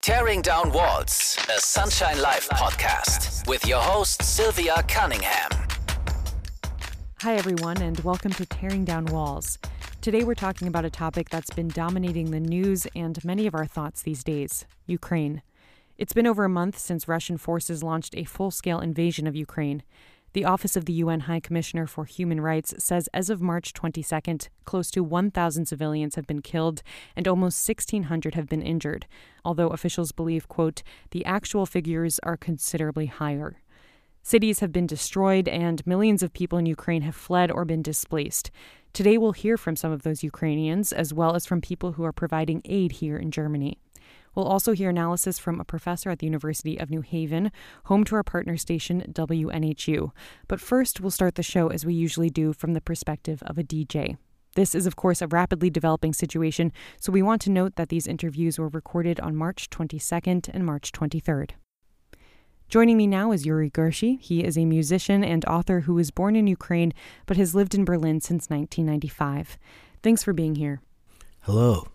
Tearing Down Walls, a Sunshine Live podcast with your host, Sylvia Cunningham. Hi, everyone, and welcome to Tearing Down Walls. Today, we're talking about a topic that's been dominating the news and many of our thoughts these days Ukraine. It's been over a month since Russian forces launched a full scale invasion of Ukraine. The Office of the UN High Commissioner for Human Rights says as of March 22nd, close to 1,000 civilians have been killed and almost 1,600 have been injured, although officials believe, quote, the actual figures are considerably higher. Cities have been destroyed and millions of people in Ukraine have fled or been displaced. Today we'll hear from some of those Ukrainians as well as from people who are providing aid here in Germany. We'll also hear analysis from a professor at the University of New Haven, home to our partner station, WNHU. But first, we'll start the show as we usually do from the perspective of a DJ. This is, of course, a rapidly developing situation, so we want to note that these interviews were recorded on March 22nd and March 23rd. Joining me now is Yuri Gurzhy. He is a musician and author who was born in Ukraine but has lived in Berlin since 1995. Thanks for being here. Hello.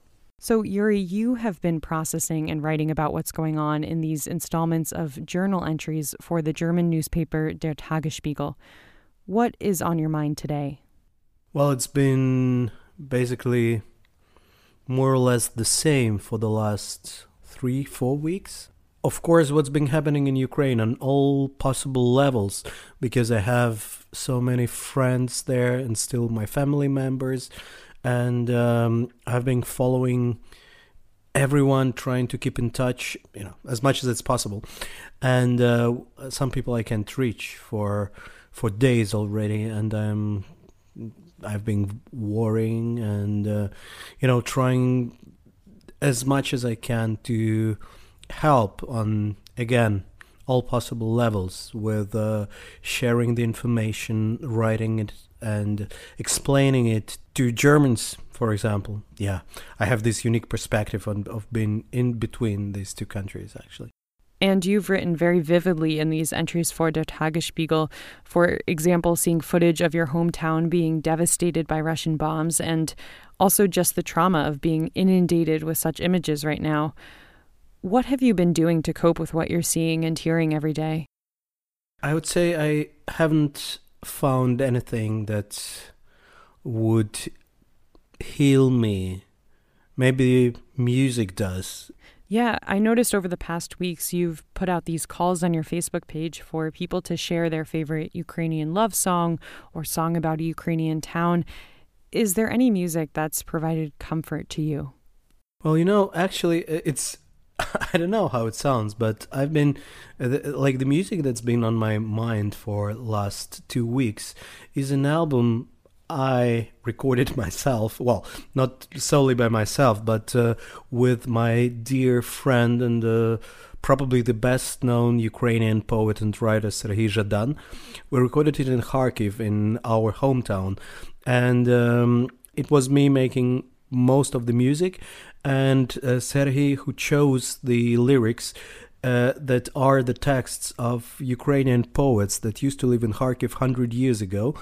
So, Yuri, you have been processing and writing about what's going on in these installments of journal entries for the German newspaper Der Tagesspiegel. What is on your mind today? Well, it's been basically more or less the same for the last three, four weeks. Of course, what's been happening in Ukraine on all possible levels, because I have so many friends there and still my family members and um, I've been following everyone trying to keep in touch you know as much as it's possible. And uh, some people i can't reach for for days already. And i'm i've been worrying and uh, you know trying as much as i can to help on again all possible levels with uh, sharing the information writing it and explaining it to Germans, for example. Yeah, I have this unique perspective on, of being in between these two countries, actually. And you've written very vividly in these entries for Der Tagesspiegel, for example, seeing footage of your hometown being devastated by Russian bombs and also just the trauma of being inundated with such images right now. What have you been doing to cope with what you're seeing and hearing every day? I would say I haven't found anything that would heal me. Maybe music does. Yeah, I noticed over the past weeks you've put out these calls on your Facebook page for people to share their favorite Ukrainian love song or song about a Ukrainian town. Is there any music that's provided comfort to you? Well, you know, actually, it's I don't know how it sounds, but I've been uh, like the music that's been on my mind for last two weeks is an album I recorded myself. Well, not solely by myself, but uh, with my dear friend and uh, probably the best known Ukrainian poet and writer Serhiy Zhadan. We recorded it in Kharkiv, in our hometown, and um, it was me making most of the music and uh, Serhiy, who chose the lyrics uh, that are the texts of Ukrainian poets that used to live in Kharkiv 100 years ago,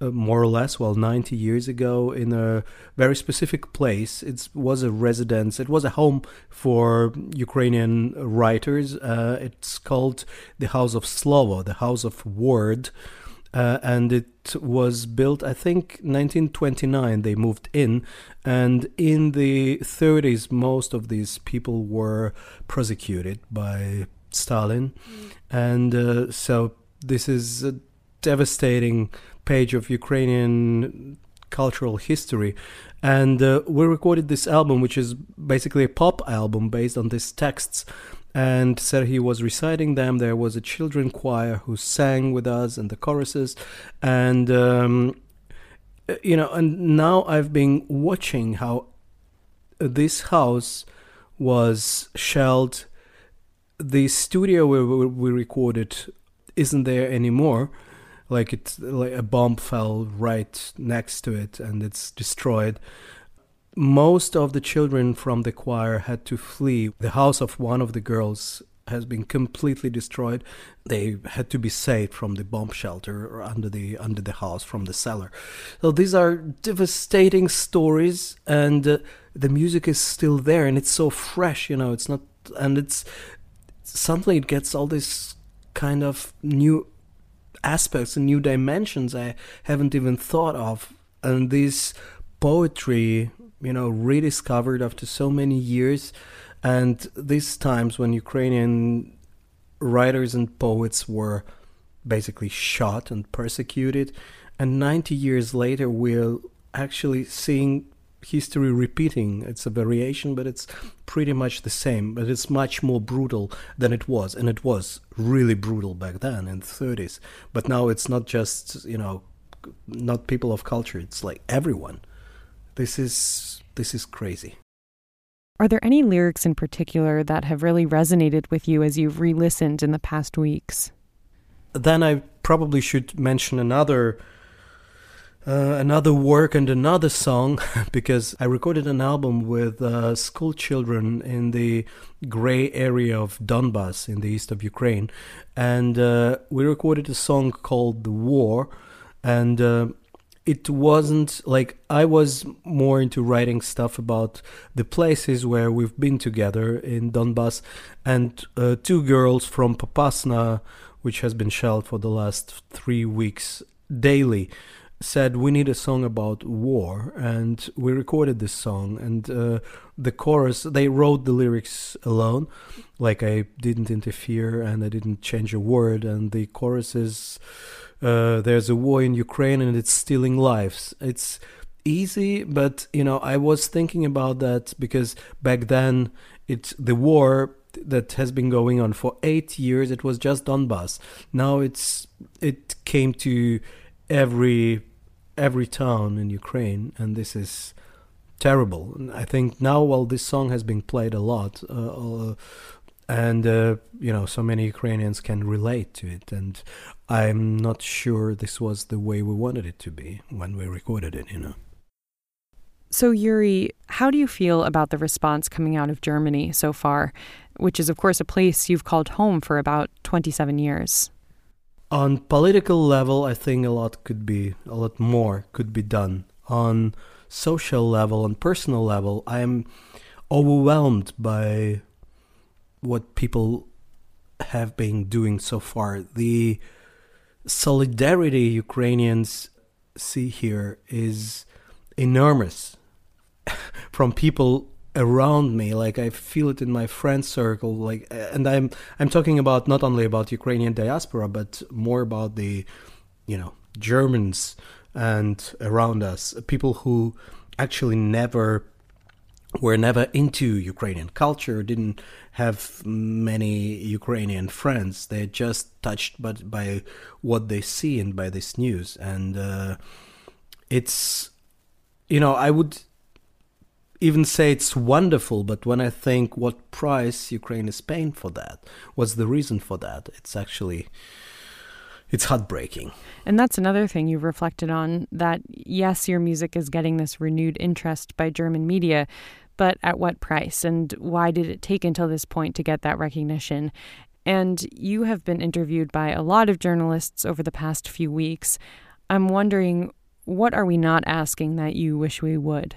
uh, more or less, well, 90 years ago, in a very specific place. It was a residence, it was a home for Ukrainian writers. Uh, it's called the House of Slovo, the House of Word. Uh, and it was built, I think, 1929. They moved in, and in the 30s, most of these people were prosecuted by Stalin, mm. and uh, so this is a devastating page of Ukrainian cultural history. And uh, we recorded this album, which is basically a pop album based on these texts and Serhiy was reciting them. There was a children choir who sang with us and the choruses, and um, you know, and now I've been watching how this house was shelled. The studio where we recorded isn't there anymore. Like it's like a bomb fell right next to it and it's destroyed most of the children from the choir had to flee. The house of one of the girls has been completely destroyed. They had to be saved from the bomb shelter or under the under the house from the cellar. So these are devastating stories, and uh, the music is still there, and it's so fresh. You know, it's not and it's suddenly it gets all this kind of new aspects and new dimensions I haven't even thought of, and this poetry, you know, rediscovered after so many years, and these times when Ukrainian writers and poets were basically shot and persecuted, and 90 years later we're actually seeing history repeating. It's a variation, but it's pretty much the same. But it's much more brutal than it was, and it was really brutal back then in the 30s. But now it's not just you know, not people of culture. It's like everyone. This is this is crazy. Are there any lyrics in particular that have really resonated with you as you've re-listened in the past weeks? Then I probably should mention another uh, another work and another song because I recorded an album with uh, school children in the gray area of Donbass in the east of Ukraine. And uh, we recorded a song called The War. And uh, it wasn't like I was more into writing stuff about the places where we've been together in Donbass. And uh, two girls from Popasna, which has been shelled for the last three weeks daily said we need a song about war and we recorded this song and uh, the chorus they wrote the lyrics alone like i didn't interfere and i didn't change a word and the chorus is uh, there's a war in ukraine and it's stealing lives. It's easy but you know i was thinking about that because back then it's the war that has been going on for eight years it was just donbass. Now it's it came to every every town in Ukraine, and this is terrible. I think now, while this song has been played a lot, uh, uh, and uh, you know, so many Ukrainians can relate to it, and I'm not sure this was the way we wanted it to be when we recorded it. You know. So, Yuri, how do you feel about the response coming out of Germany so far, which is, of course, a place you've called home for about 27 years? On political level, I think a lot could be, a lot more could be done. On social level on personal level, I am overwhelmed by what people have been doing so far. The solidarity Ukrainians see here is enormous from people around me like i feel it in my friend circle like and i'm i'm talking about not only about ukrainian diaspora but more about the you know germans and around us people who actually never were never into ukrainian culture didn't have many ukrainian friends. They're just touched but by what they see and by this news. And uh, it's you know i would even say it's wonderful, but when I think what price Ukraine is paying for that, what's the reason for that, it's actually it's heartbreaking. And that's another thing you've reflected on that yes, your music is getting this renewed interest by German media, but at what price and why did it take until this point to get that recognition? And you have been interviewed by a lot of journalists over the past few weeks. I'm wondering what are we not asking that you wish we would?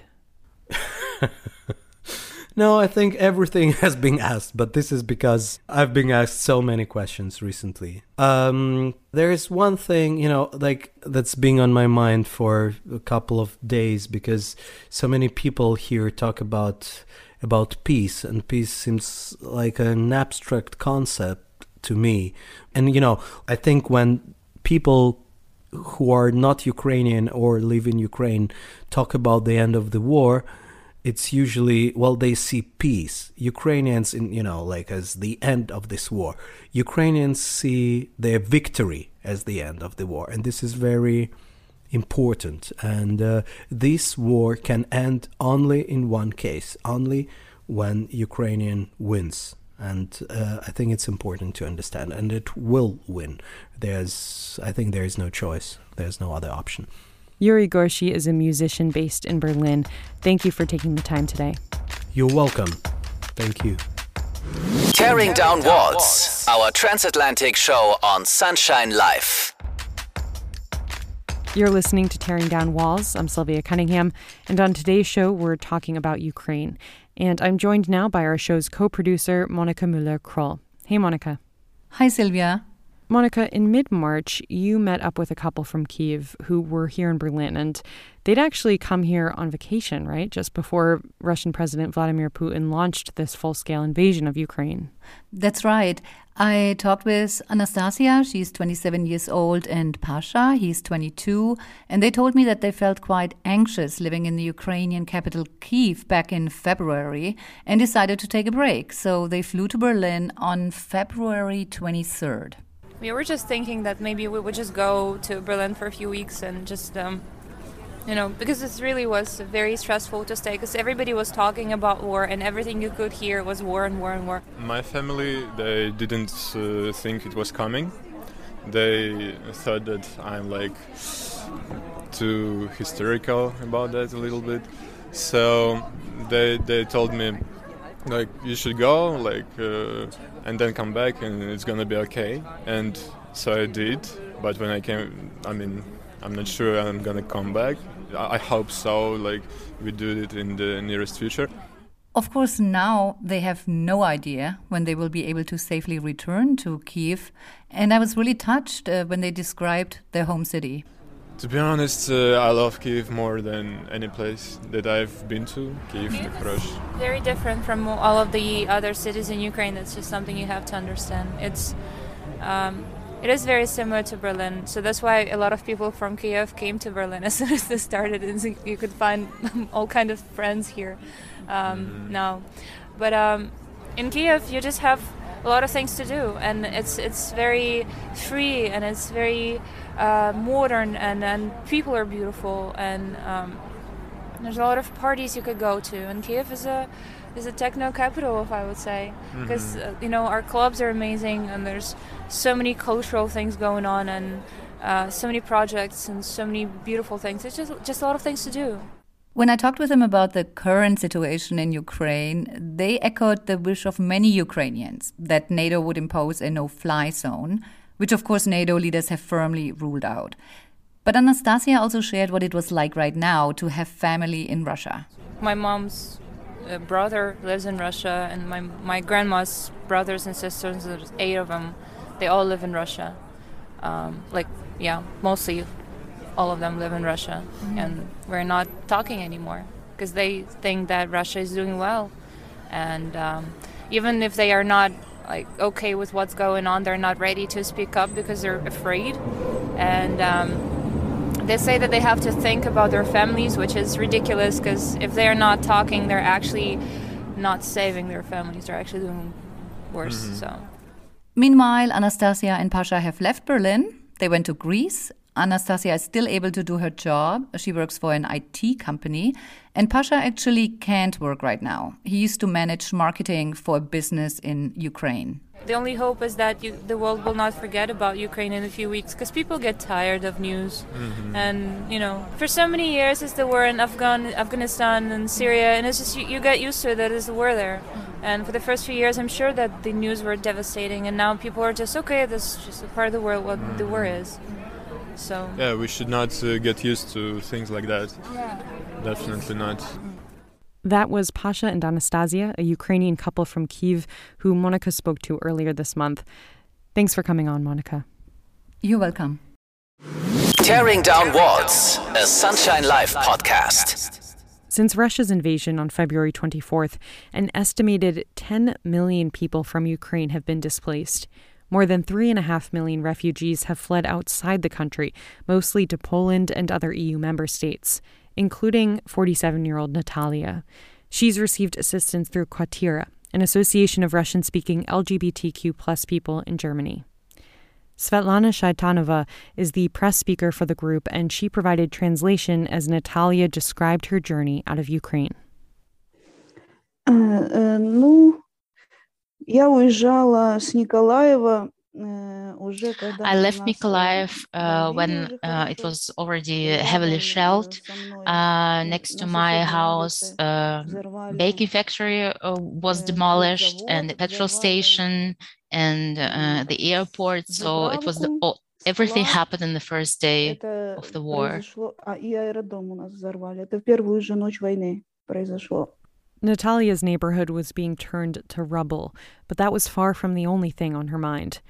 no, I think everything has been asked, but this is because I've been asked so many questions recently. Um, there is one thing, you know, like that's been on my mind for a couple of days because so many people here talk about about peace, and peace seems like an abstract concept to me. And you know, I think when people who are not Ukrainian or live in Ukraine talk about the end of the war, it's usually well they see peace. Ukrainians in you know like as the end of this war. Ukrainians see their victory as the end of the war and this is very important. And uh, this war can end only in one case only when ukrainian wins. And uh, i think it's important to understand and it will win. There's i think there is no choice. There's no other option Yuri Gurzhy is a musician based in Berlin. Thank you for taking the time today. You're welcome. Thank you. Tearing Down Walls, our transatlantic show on Sunshine Live. You're listening to Tearing Down Walls. I'm Sylvia Cunningham, and on today's show, we're talking about Ukraine And I'm joined now by our show's co producer, Monica Müller Kroll. Hey, Monica. Hi, Sylvia. Monica, in mid March, you met up with a couple from Kiev who were here in Berlin, and they'd actually come here on vacation, right? Just before Russian President Vladimir Putin launched this full scale invasion of Ukraine. That's right. I talked with Anastasia, she's 27 years old, and Pasha, he's 22, and they told me that they felt quite anxious living in the Ukrainian capital Kiev back in February and decided to take a break. So they flew to Berlin on February 23rd. We were just thinking that maybe we would just go to Berlin for a few weeks and just, um, you know, because this really was very stressful to stay because everybody was talking about war and everything you could hear was war and war and war. My family, they didn't uh, think it was coming. They thought that I'm like too hysterical about that a little bit. So they they told me like you should go like uh, and then come back and it's gonna be okay and so i did but when i came i mean i'm not sure i'm gonna come back i, I hope so like we do it in the nearest future of course, now they have no idea when they will be able to safely return to Kiev. And I was really touched uh, when they described their home city. To be honest, uh, I love Kiev more than any place that I've been to. Kiev, the Very different from all of the other cities in Ukraine. That's just something you have to understand. It's um, it is very similar to Berlin, so that's why a lot of people from Kiev came to Berlin as soon as this started, and you could find all kind of friends here um, mm-hmm. now. But um, in Kiev, you just have a lot of things to do, and it's it's very free and it's very uh, modern, and and people are beautiful, and um, there's a lot of parties you could go to, and Kiev is a is a techno capital, if I would say, because mm-hmm. uh, you know our clubs are amazing, and there's so many cultural things going on, and uh, so many projects, and so many beautiful things. It's just just a lot of things to do. When I talked with them about the current situation in Ukraine, they echoed the wish of many Ukrainians that NATO would impose a no fly zone, which of course NATO leaders have firmly ruled out. But Anastasia also shared what it was like right now to have family in Russia. My mom's uh, brother lives in Russia, and my, my grandma's brothers and sisters, there's eight of them, they all live in Russia. Um, like, yeah, mostly all of them live in Russia, mm-hmm. and we're not talking anymore because they think that Russia is doing well, and um, even if they are not like okay with what's going on, they're not ready to speak up because they're afraid, and um, they say that they have to think about their families, which is ridiculous because if they're not talking, they're actually not saving their families; they're actually doing worse. Mm-hmm. So. Meanwhile, Anastasia and Pasha have left Berlin. They went to Greece Anastasia is still able to do her job. She works for an IT company. And Pasha actually can't work right now. He used to manage marketing for a business in Ukraine. The only hope is that you, the world will not forget about Ukraine in a few weeks because people get tired of news. Mm-hmm. And, you know, for so many years it's the war in Afghan, Afghanistan and Syria, and it's just you, you get used to it that it's the war there. And for the first few years, I'm sure that the news were devastating, and now people are just okay. This is just a part of the world what mm-hmm. the war is. So yeah, we should not uh, get used to things like that. Yeah. Definitely not. That was Pasha and Anastasia, a Ukrainian couple from Kiev who Monica spoke to earlier this month. Thanks for coming on, Monica. You're welcome. Tearing Down Walls, a Sunshine Live podcast. Since Russia's invasion on February 24th, an estimated 10 million people from Ukraine have been displaced. More than 3.5 million refugees have fled outside the country, mostly to Poland and other EU member states, including 47 year old Natalia. She's received assistance through Quarteera, an association of Russian speaking LGBTQ plus people in Germany. Svetlana Shaytanova is the press speaker for the group, and she provided translation as Natalia described her journey out of Ukraine. Uh, uh, Я уезжала с Николаева I left Mykolaiv uh, when uh, it was already heavily shelled. Uh, next to my house, a baking factory was demolished, and the petrol station, and the airport. So it was the, everything happened in the first day of the war. Natalia's neighborhood was being turned to rubble, but that was far from the only thing on her mind.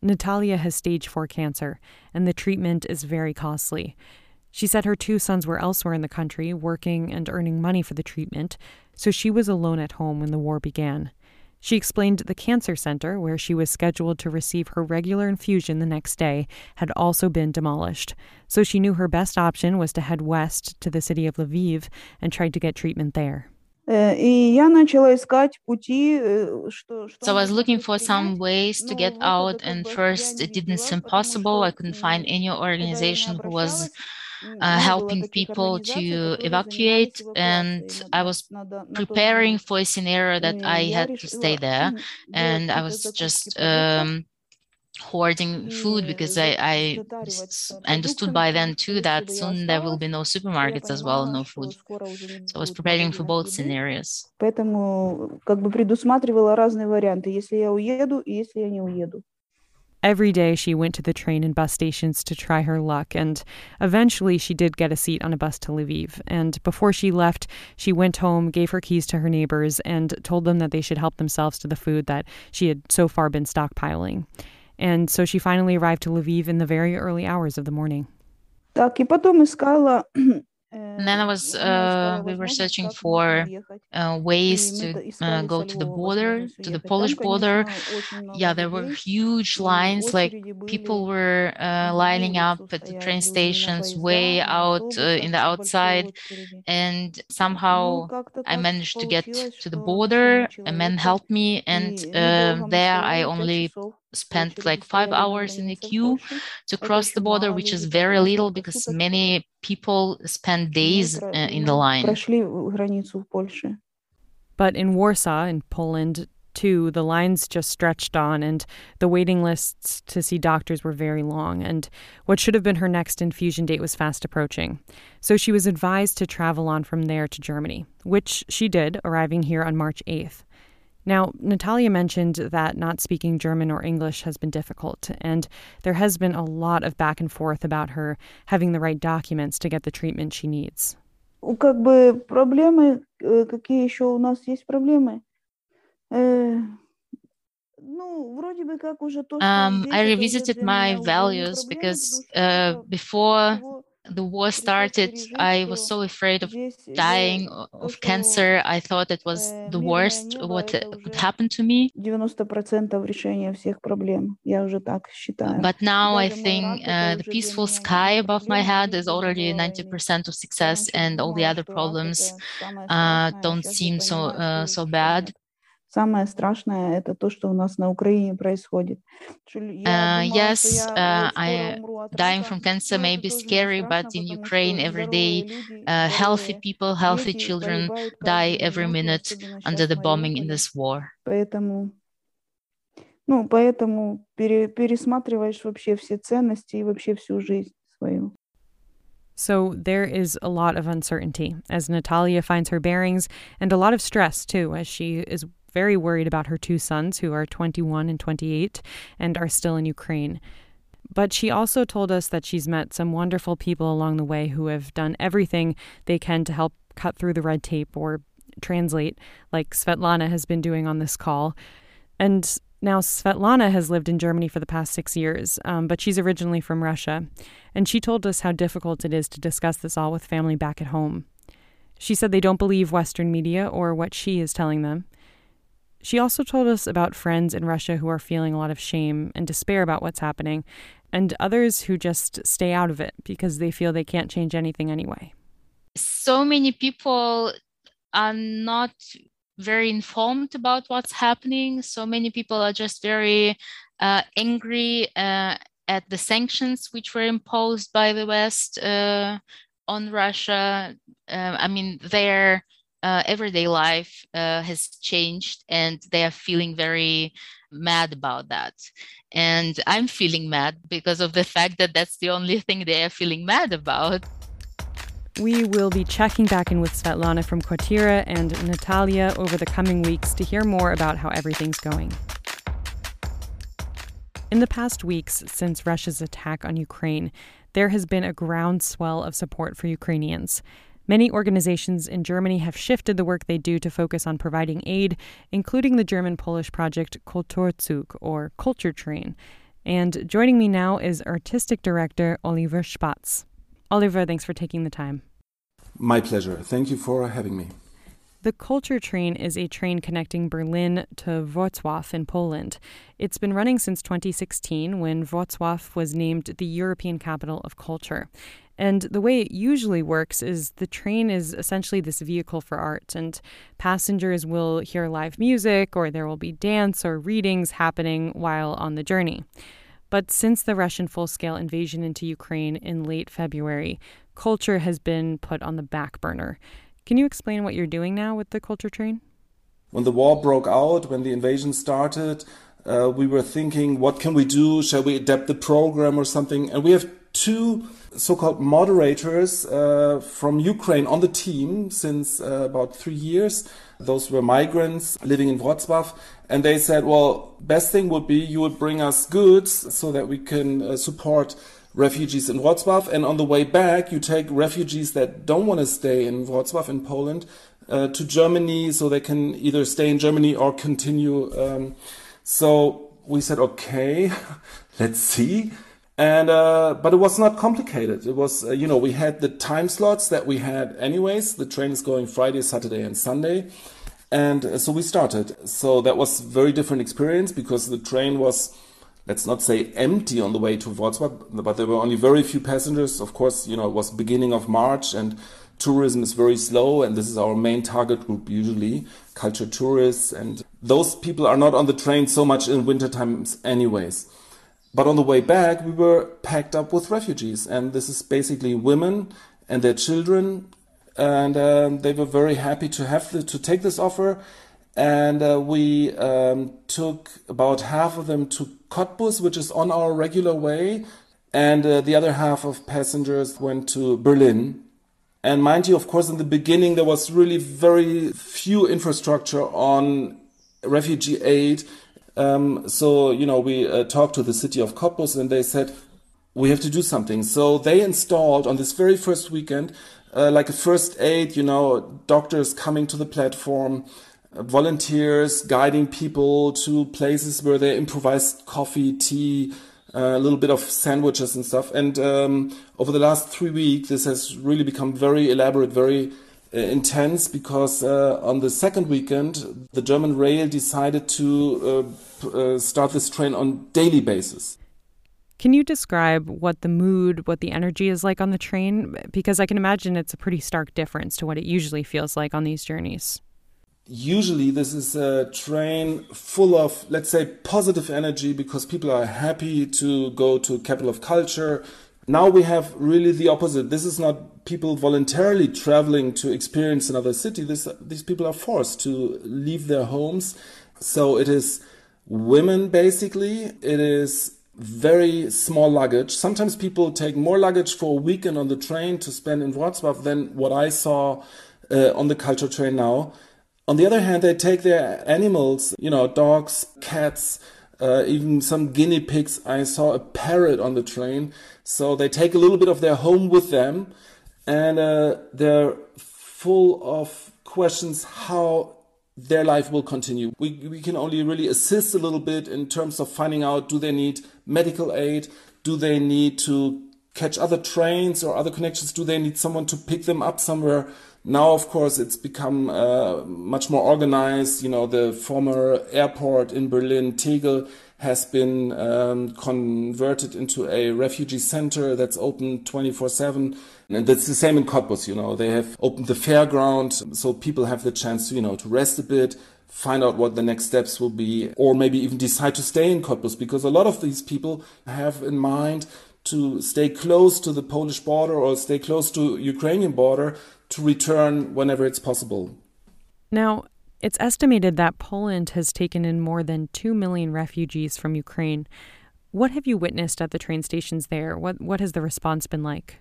Natalia has stage 4 cancer, and the treatment is very costly. She said her two sons were elsewhere in the country, working and earning money for the treatment, so she was alone at home when the war began. She explained the cancer center, where she was scheduled to receive her regular infusion the next day, had also been demolished. So she knew her best option was to head west to the city of Lviv and try to get treatment there. So I was looking for some ways to get out, and first it didn't seem possible. I couldn't find any organization who was uh, helping people to evacuate and i was preparing for a scenario that i had to stay there and i was just um, hoarding food because I, I understood by then too that soon there will be no supermarkets as well, no food. So I was preparing for both scenarios. Every day she went to the train and bus stations to try her luck, and eventually she did get a seat on a bus to Lviv. And before she left, she went home, gave her keys to her neighbors, and told them that they should help themselves to the food that she had so far been stockpiling. And so she finally arrived to Lviv in the very early hours of the morning. And then I was, uh, we were searching for uh, ways to uh, go to the border, to the Polish border. Yeah, there were huge lines, like people were uh, lining up at the train stations way out uh, in the outside. And somehow I managed to get to the border. A man helped me, and uh, there I only spent like five hours in the queue to cross the border, which is very little because many people spend days uh, in the line. But in Warsaw, in Poland, too, the lines just stretched on, and the waiting lists to see doctors were very long. And what should have been her next infusion date was fast approaching. So she was advised to travel on from there to Germany, which she did, arriving here on March 8th. Now, Natalia mentioned that not speaking German or English has been difficult, and there has been a lot of back and forth about her having the right documents to get the treatment she needs. Как бы проблемы, э, какие еще у нас есть проблемы? Э, um, I revisited my values because uh, before the war started, I was so afraid of dying of cancer. I thought it was the worst what could happen to me. But now I think uh, the peaceful sky above my head is already 90% of success, and all the other problems uh, don't seem so uh, so bad. Самое страшное это то, что у нас на Украине происходит. Uh, yes, uh, I, dying from cancer may be scary, but in Ukraine every day, uh, healthy people, healthy children die every minute under the bombing in this war. Поэтому, ну, поэтому пере, пересматриваешь вообще все ценности и вообще всю жизнь свою. So there is a lot of uncertainty as Natalia finds her bearings and a lot of stress too as she is very worried about her two sons, who are 21 and 28 and are still in Ukraine. But she also told us that she's met some wonderful people along the way who have done everything they can to help cut through the red tape or translate, like Svetlana has been doing on this call. And now, Svetlana has lived in Germany for the past six years, um, but she's originally from Russia. And she told us how difficult it is to discuss this all with family back at home. She said they don't believe Western media or what she is telling them. She also told us about friends in Russia who are feeling a lot of shame and despair about what's happening, and others who just stay out of it because they feel they can't change anything anyway. So many people are not very informed about what's happening. So many people are just very uh, angry uh, at the sanctions which were imposed by the West uh, on Russia. Uh, I mean, they're uh, everyday life uh, has changed and they are feeling very mad about that. And I'm feeling mad because of the fact that that's the only thing they are feeling mad about. We will be checking back in with Svetlana from Quarteera and Natalia over the coming weeks to hear more about how everything's going. In the past weeks since Russia's attack on Ukraine, there has been a groundswell of support for Ukrainians. Many organizations in Germany have shifted the work they do to focus on providing aid, including the German Polish project Kulturzug, or Culture Train. And joining me now is artistic director Oliver Spatz. Oliver, thanks for taking the time. My pleasure. Thank you for having me. The Culture Train is a train connecting Berlin to Wrocław in Poland. It's been running since 2016 when Wrocław was named the European Capital of Culture. And the way it usually works is the train is essentially this vehicle for art, and passengers will hear live music or there will be dance or readings happening while on the journey. But since the Russian full scale invasion into Ukraine in late February, culture has been put on the back burner. Can you explain what you're doing now with the culture train? When the war broke out, when the invasion started, uh, we were thinking, what can we do? Shall we adapt the program or something? And we have two so-called moderators uh, from Ukraine on the team since uh, about three years. Those were migrants living in Wrocław, and they said, "Well, best thing would be you would bring us goods so that we can uh, support refugees in Wrocław, and on the way back, you take refugees that don't want to stay in Wrocław in Poland uh, to Germany, so they can either stay in Germany or continue." Um, so we said, "Okay, let's see." And uh, but it was not complicated. It was uh, you know we had the time slots that we had anyways. The train is going Friday, Saturday, and Sunday, and uh, so we started. So that was very different experience because the train was let's not say empty on the way to Wrocław, but there were only very few passengers. Of course, you know, it was beginning of March and tourism is very slow and this is our main target group usually, culture tourists. And those people are not on the train so much in winter times anyways. But on the way back, we were packed up with refugees, and this is basically women and their children, and um, they were very happy to have the, to take this offer. And uh, we um, took about half of them to Cottbus, which is on our regular way, and uh, the other half of passengers went to Berlin. And mind you, of course, in the beginning there was really very few infrastructure on refugee aid um, so, you know, we uh, talked to the city of Cottbus and they said, we have to do something. So they installed on this very first weekend, uh, like a first aid, you know, doctors coming to the platform, uh, volunteers guiding people to places where they improvised coffee, tea, uh, a little bit of sandwiches and stuff. And um, over the last three weeks, this has really become very elaborate, very intense because uh, on the second weekend, the German rail decided to uh, start this train on daily basis. Can you describe what the mood, what the energy is like on the train? Because I can imagine it's a pretty stark difference to what it usually feels like on these journeys. Usually, this is a train full of, let's say, positive energy because people are happy to go to capital of culture, now we have really the opposite. This is not people voluntarily traveling to experience another city. This, these people are forced to leave their homes. So it is women basically. It is very small luggage. Sometimes people take more luggage for a weekend on the train to spend in Wrocław than what I saw uh, on the culture train now. On the other hand, they take their animals, you know, dogs, cats, uh, even some guinea pigs. I saw a parrot on the train. So they take a little bit of their home with them and uh, they're full of questions how their life will continue. We, we can only really assist a little bit in terms of finding out do they need medical aid? Do they need to catch other trains or other connections? Do they need someone to pick them up somewhere? Now, of course, it's become uh, much more organized. You know, the former airport in Berlin, Tegel, has been um, converted into a refugee center that's open 24 7. And that's the same in Cottbus, you know, they have opened the fairground so people have the chance to, you know, to rest a bit, find out what the next steps will be, or maybe even decide to stay in Cottbus because a lot of these people have in mind to stay close to the Polish border or stay close to Ukrainian border to return whenever it's possible. Now, it's estimated that Poland has taken in more than 2 million refugees from Ukraine. What have you witnessed at the train stations there? What, what has the response been like?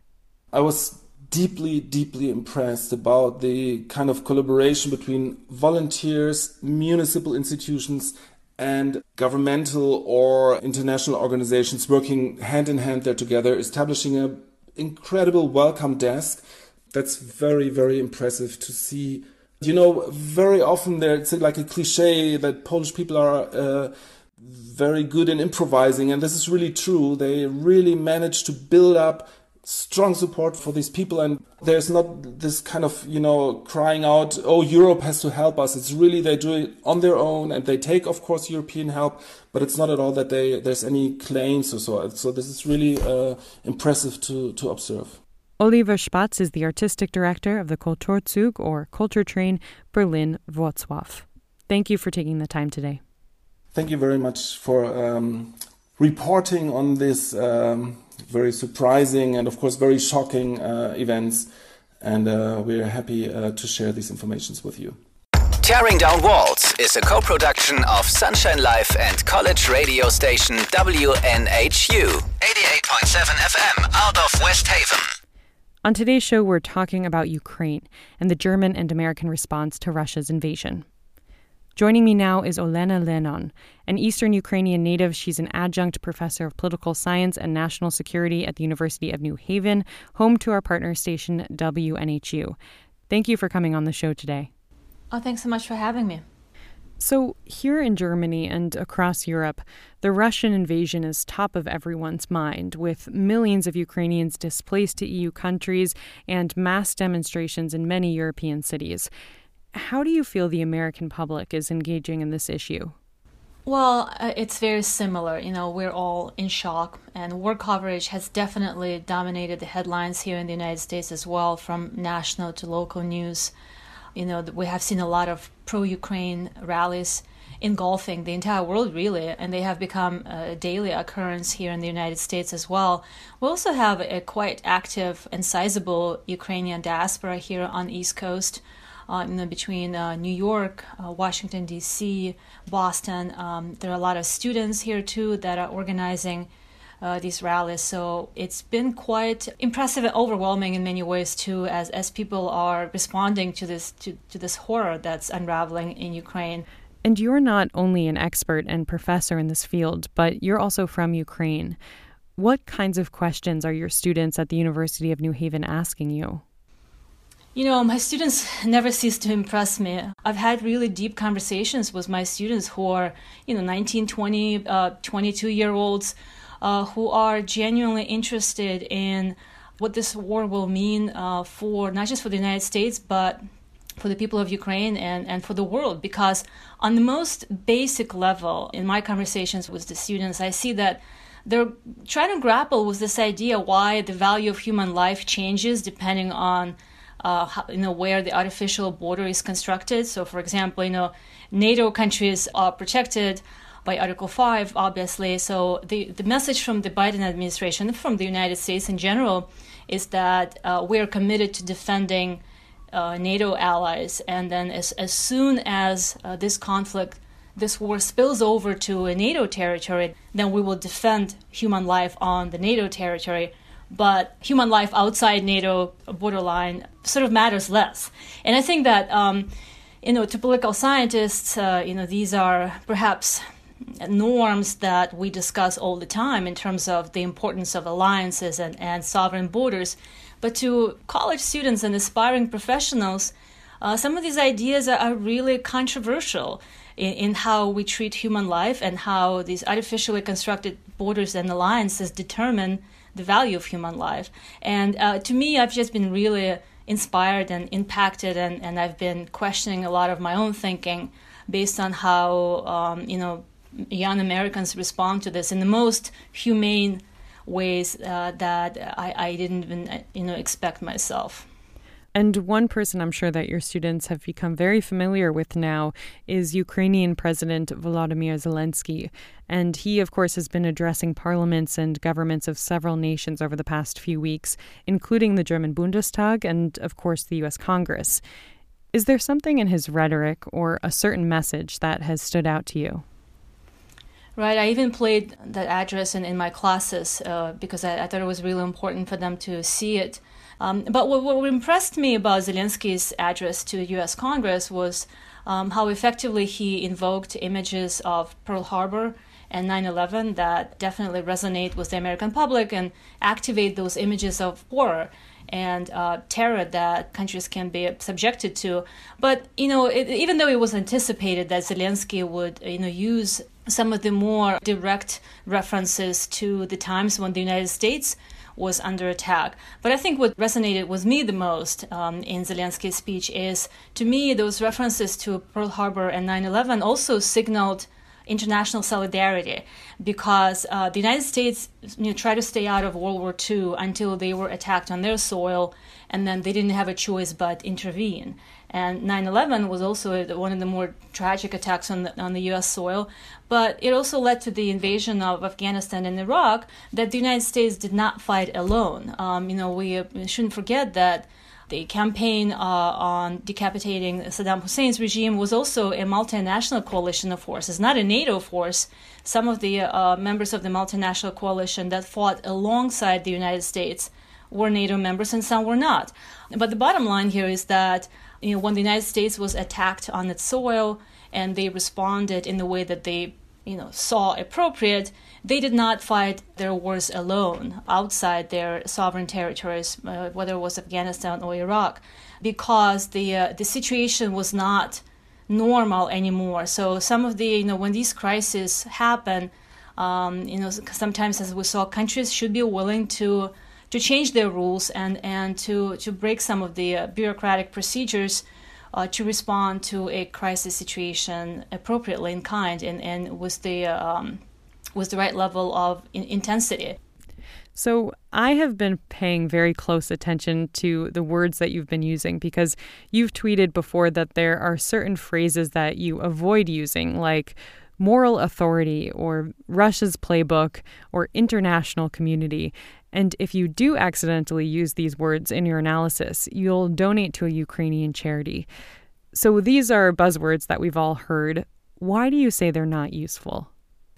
I was deeply, deeply impressed about the kind of collaboration between volunteers, municipal institutions, and governmental or international organizations working hand in hand there together, establishing an incredible welcome desk That's very, very impressive to see. You know, very often there it's like a cliche that Polish people are uh, very good in improvising, and this is really true. They really manage to build up strong support for these people and there's not this kind of you know crying out oh europe has to help us it's really they do it on their own and they take of course european help but it's not at all that they there's any claims or so so this is really uh, impressive to to observe Oliver Spatz is the artistic director of the Kulturzug or Culture Train Berlin Wrocław. Thank you for taking the time today. Thank you very much for um, reporting on this um, very surprising and, of course, very shocking uh, events. And uh, we're happy uh, to share these informations with you. Tearing Down Walls is a co production of Sunshine Live and college radio station WNHU 88.7 FM out of West Haven. On today's show, we're talking about Ukraine and the German and American response to Russia's invasion. Joining me now is Olena Lennon, an Eastern Ukrainian native. She's an adjunct professor of political science and national security at the University of New Haven, home to our partner station WNHU. Thank you for coming on the show today. Oh, thanks so much for having me. So, here in Germany and across Europe, the Russian invasion is top of everyone's mind, with millions of Ukrainians displaced to EU countries and mass demonstrations in many European cities. How do you feel the American public is engaging in this issue? Well, uh, it's very similar. You know, we're all in shock, and war coverage has definitely dominated the headlines here in the United States as well, from national to local news. You know, we have seen a lot of pro Ukraine rallies engulfing the entire world, really, and they have become a daily occurrence here in the United States as well. We also have a quite active and sizable Ukrainian diaspora here on East Coast uh, you know, between uh, New York, uh, Washington, D.C., Boston. Um, there are a lot of students here too that are organizing uh, these rallies. So it's been quite impressive and overwhelming in many ways too, as as people are responding to this to, to this horror that's unraveling in Ukraine. And you're not only an expert and professor in this field, but you're also from Ukraine. What kinds of questions are your students at the University of New Haven asking you? You know, my students never cease to impress me. I've had really deep conversations with my students who are, you know, 19, 20, uh, 22 year olds uh, who are genuinely interested in what this war will mean uh, for not just for the United States, but for the people of Ukraine and, and for the world. Because, on the most basic level, in my conversations with the students, I see that they're trying to grapple with this idea why the value of human life changes depending on uh, you know where the artificial border is constructed. So, for example, you know NATO countries are protected by Article 5, obviously. So the, the message from the Biden administration, from the United States in general, is that uh, we're committed to defending uh, NATO allies. And then as, as soon as uh, this conflict, this war spills over to a NATO territory, then we will defend human life on the NATO territory but human life outside NATO borderline sort of matters less. And I think that, um, you know, to political scientists, uh, you know, these are perhaps norms that we discuss all the time in terms of the importance of alliances and, and sovereign borders. But to college students and aspiring professionals, uh, some of these ideas are, really controversial in, in, how we treat human life and how these artificially constructed borders and alliances determine the value of human life. And uh, to me, I've just been really inspired and impacted, and, and I've been questioning a lot of my own thinking based on how um, you know young Americans respond to this in the most humane ways uh, that I, I didn't even you know expect myself. And one person I'm sure that your students have become very familiar with now is Ukrainian President Volodymyr Zelensky. And he, of course, has been addressing parliaments and governments of several nations over the past few weeks, including the German Bundestag and, of course, the U.S. Congress. Is there something in his rhetoric or a certain message that has stood out to you? Right. I even played that address in, in my classes uh, because I, I, thought it was really important for them to see it. Um, but what, what, impressed me about Zelensky's address to U.S. Congress was um, how effectively he invoked images of Pearl Harbor and 9 11 that definitely resonate with the American public and activate those images of horror and uh, terror that countries can be subjected to. But you know, it, even though it was anticipated that Zelensky would you know use some of the more direct references to the times when the United States was under attack. But I think what resonated with me the most um, in Zelensky's speech is, to me, those references to Pearl Harbor and 9 11 also signaled international solidarity because uh, the United States you know, tried to stay out of World War II until they were attacked on their soil, and then they didn't have a choice but intervene. And 9/11 was also one of the more tragic attacks on the, on the U.S. soil, but it also led to the invasion of Afghanistan and Iraq. That the United States did not fight alone. Um, you know, we, we shouldn't forget that the campaign uh, on decapitating Saddam Hussein's regime was also a multinational coalition of forces, not a NATO force. Some of the uh, members of the multinational coalition that fought alongside the United States were NATO members and some were not. But the bottom line here is that you know, when the United States was attacked on its soil and they responded in the way that they you know saw appropriate they did not fight their wars alone outside their sovereign territories, uh, whether it was Afghanistan or Iraq, because the uh, the situation was not normal anymore. So some of the you know when these crises happen, um, you know sometimes as we saw, countries should be willing to to change their rules and and to to break some of the uh, bureaucratic procedures. Uh, to respond to a crisis situation appropriately in kind and, and with the um, was the right level of in- intensity. So, I have been paying very close attention to the words that you've been using because you've tweeted before that there are certain phrases that you avoid using, like moral authority or Russia's playbook or international community. And if you do accidentally use these words in your analysis, you'll donate to a Ukrainian charity. So, these are buzzwords that we've all heard. Why do you say they're not useful?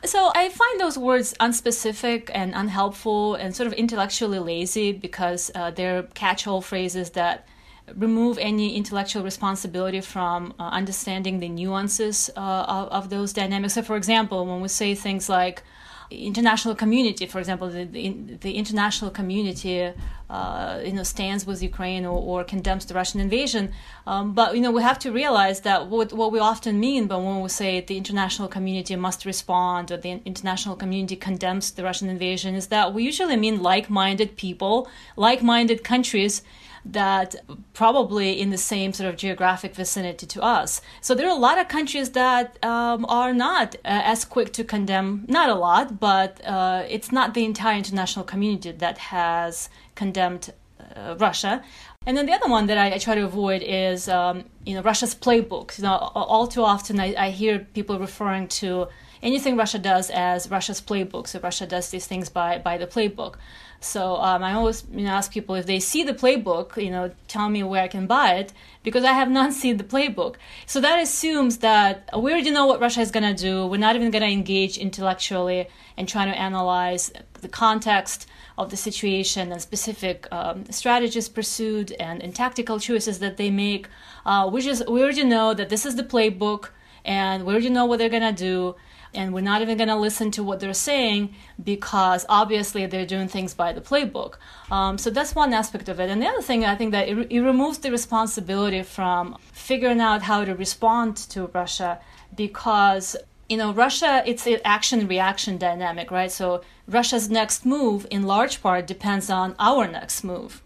So I find those words unspecific and unhelpful and sort of intellectually lazy because uh, they're catch-all phrases that remove any intellectual responsibility from uh, understanding the nuances uh, of, of, those dynamics. So, for example, when we say things like international community, for example, the, the, the international community, uh, you know, stands with Ukraine or, or condemns the Russian invasion. Um, but you know, we have to realize that what what we often mean, but when we say the international community must respond or the international community condemns the Russian invasion, is that we usually mean like-minded people, like-minded countries that probably in the same sort of geographic vicinity to us. So there are a lot of countries that um, are not uh, as quick to condemn, not a lot, but uh, it's not the entire international community that has condemned uh, Russia. And then the other one that I, I try to avoid is, um, you know, Russia's playbook. You know, all too often I, I hear people referring to anything Russia does as Russia's playbook. So Russia does these things by by the playbook. So um, I always you know ask people if they see the playbook, you know, tell me where I can buy it because I have not seen the playbook. So that assumes that we already know what Russia is going to do. We're not even going to engage intellectually and trying to analyze the context of the situation and specific um, strategies pursued and, and tactical choices that they make. Uh, we just we already know that this is the playbook and we already know what they're going to do and we're not even going to listen to what they're saying because obviously they're doing things by the playbook. Um, so that's one aspect of it. And the other thing, I think that it, it removes the responsibility from figuring out how to respond to Russia because you know russia it's an action reaction dynamic right so russia's next move in large part depends on our next move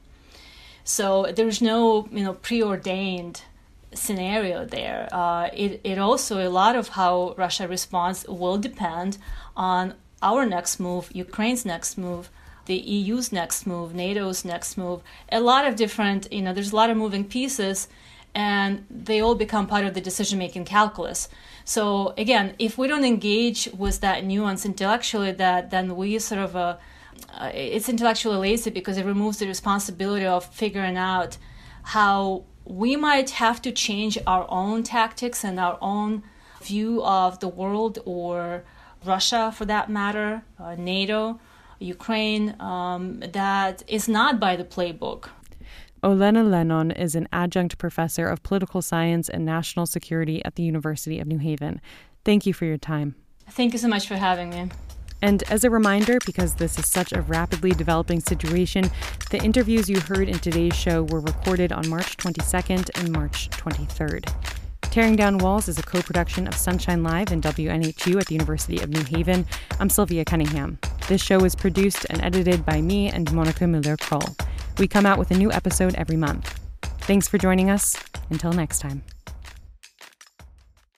so there's no you know preordained scenario there. Uh, it, it also, a lot of how Russia responds will depend on our next move, Ukraine's next move, the EU's next move, NATO's next move. A lot of different, you know, there's a lot of moving pieces, and they all become part of the decision making calculus. So, again, if we don't engage with that nuance intellectually, that then we sort of, uh, uh, it's intellectually lazy because it removes the responsibility of figuring out how we might have to change our own tactics and our own view of the world or Russia for that matter, uh, NATO, Ukraine, um, that is not by the playbook. Olena Lennon is an adjunct professor of political science and national security at the University of New Haven. Thank you for your time. Thank you so much for having me. And as a reminder, because this is such a rapidly developing situation, the interviews you heard in today's show were recorded on March 22nd and March 23rd. Tearing Down Walls is a co production of Sunshine Live and WNHU at the University of New Haven. I'm Sylvia Cunningham. This show is produced and edited by me and Monica Miller Kroll. We come out with a new episode every month. Thanks for joining us. Until next time.